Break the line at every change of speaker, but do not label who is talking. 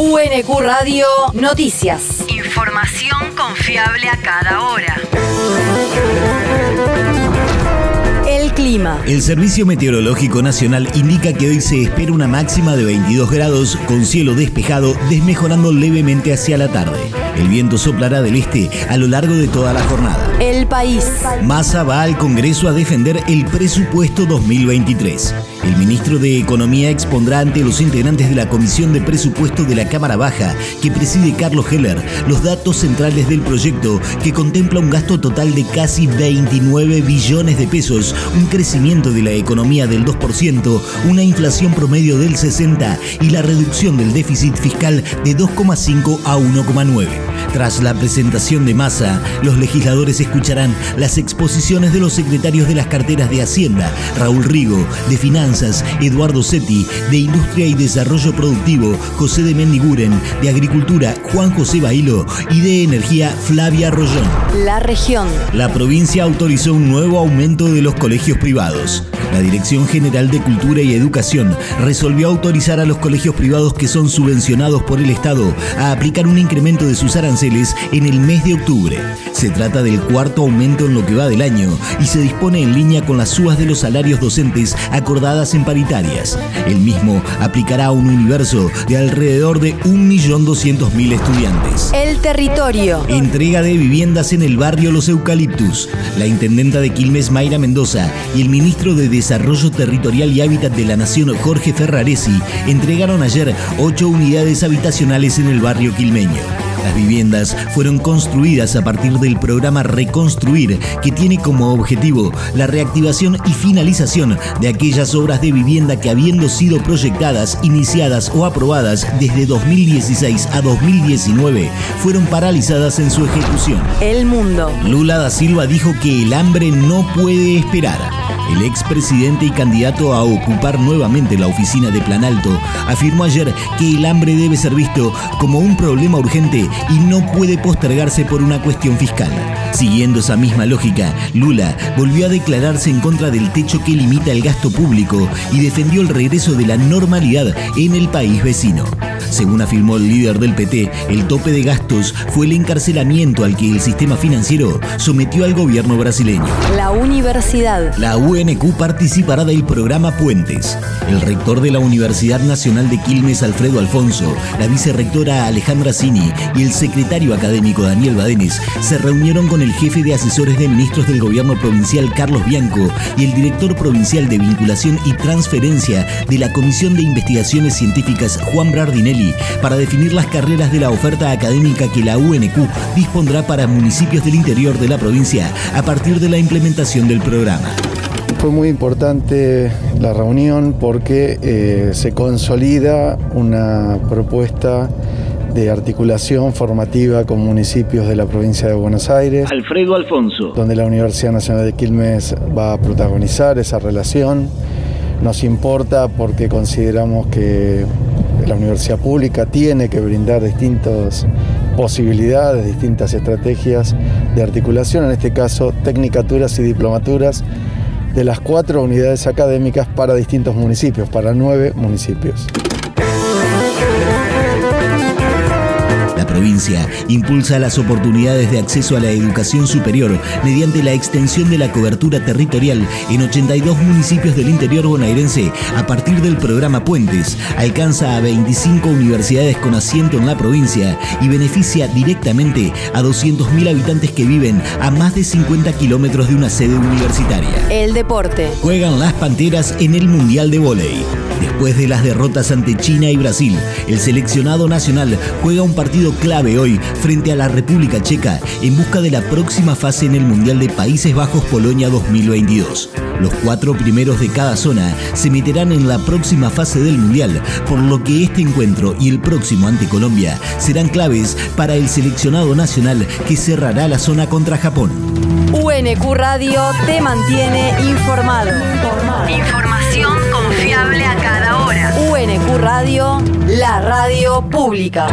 UNQ Radio Noticias.
Información confiable a cada hora.
El clima.
El Servicio Meteorológico Nacional indica que hoy se espera una máxima de 22 grados con cielo despejado, desmejorando levemente hacia la tarde. El viento soplará del este a lo largo de toda la jornada.
El país.
Massa va al Congreso a defender el presupuesto 2023. El ministro de Economía expondrá ante los integrantes de la Comisión de Presupuesto de la Cámara Baja, que preside Carlos Heller, los datos centrales del proyecto, que contempla un gasto total de casi 29 billones de pesos, un crecimiento de la economía del 2%, una inflación promedio del 60% y la reducción del déficit fiscal de 2,5 a 1,9. Tras la presentación de Massa, los legisladores escucharán las exposiciones de los secretarios de las carteras de Hacienda, Raúl Rigo, de Finanzas, Eduardo Setti, de Industria y Desarrollo Productivo, José de Mendiguren, de Agricultura, Juan José Bailo y de Energía, Flavia Rollón.
La región.
La provincia autorizó un nuevo aumento de los colegios privados. La Dirección General de Cultura y Educación resolvió autorizar a los colegios privados que son subvencionados por el Estado a aplicar un incremento de sus aranceles en el mes de octubre. Se trata del cuarto aumento en lo que va del año y se dispone en línea con las subas de los salarios docentes acordadas en paritarias. El mismo aplicará a un universo de alrededor de 1.200.000 estudiantes.
El territorio.
Entrega de viviendas en el barrio Los Eucaliptus. La intendenta de Quilmes, Mayra Mendoza, y el ministro de Desarrollo Territorial y Hábitat de la Nación, Jorge Ferraresi, entregaron ayer ocho unidades habitacionales en el barrio quilmeño. Las viviendas fueron construidas a partir del programa Reconstruir, que tiene como objetivo la reactivación y finalización de aquellas obras de vivienda que habiendo sido proyectadas, iniciadas o aprobadas desde 2016 a 2019, fueron paralizadas en su ejecución.
El mundo.
Lula da Silva dijo que el hambre no puede esperar. El expresidente y candidato a ocupar nuevamente la oficina de Plan Alto afirmó ayer que el hambre debe ser visto como un problema urgente y no puede postergarse por una cuestión fiscal. Siguiendo esa misma lógica, Lula volvió a declararse en contra del techo que limita el gasto público y defendió el regreso de la normalidad en el país vecino. Según afirmó el líder del PT, el tope de gastos fue el encarcelamiento al que el sistema financiero sometió al gobierno brasileño.
La universidad.
La UNQ participará del programa Puentes. El rector de la Universidad Nacional de Quilmes, Alfredo Alfonso, la vicerrectora Alejandra Cini y el secretario académico Daniel Badenes se reunieron con el jefe de asesores de ministros del gobierno provincial Carlos Bianco y el director provincial de vinculación y transferencia de la Comisión de Investigaciones Científicas Juan Brardinelli para definir las carreras de la oferta académica que la UNQ dispondrá para municipios del interior de la provincia a partir de la implementación del programa.
Fue muy importante la reunión porque eh, se consolida una propuesta de articulación formativa con municipios de la provincia de Buenos Aires.
Alfredo Alfonso.
Donde la Universidad Nacional de Quilmes va a protagonizar esa relación. Nos importa porque consideramos que la universidad pública tiene que brindar distintas posibilidades, distintas estrategias de articulación, en este caso tecnicaturas y diplomaturas de las cuatro unidades académicas para distintos municipios, para nueve municipios.
Provincia impulsa las oportunidades de acceso a la educación superior mediante la extensión de la cobertura territorial en 82 municipios del interior bonaerense a partir del programa Puentes. Alcanza a 25 universidades con asiento en la provincia y beneficia directamente a 200.000 habitantes que viven a más de 50 kilómetros de una sede universitaria.
El deporte.
Juegan las Panteras en el Mundial de Voley. Después de las derrotas ante China y Brasil, el seleccionado nacional juega un partido clave hoy frente a la República Checa en busca de la próxima fase en el Mundial de Países Bajos-Polonia 2022. Los cuatro primeros de cada zona se meterán en la próxima fase del Mundial, por lo que este encuentro y el próximo ante Colombia serán claves para el seleccionado nacional que cerrará la zona contra Japón.
UNQ Radio te mantiene informado. UNQ Radio, la radio pública.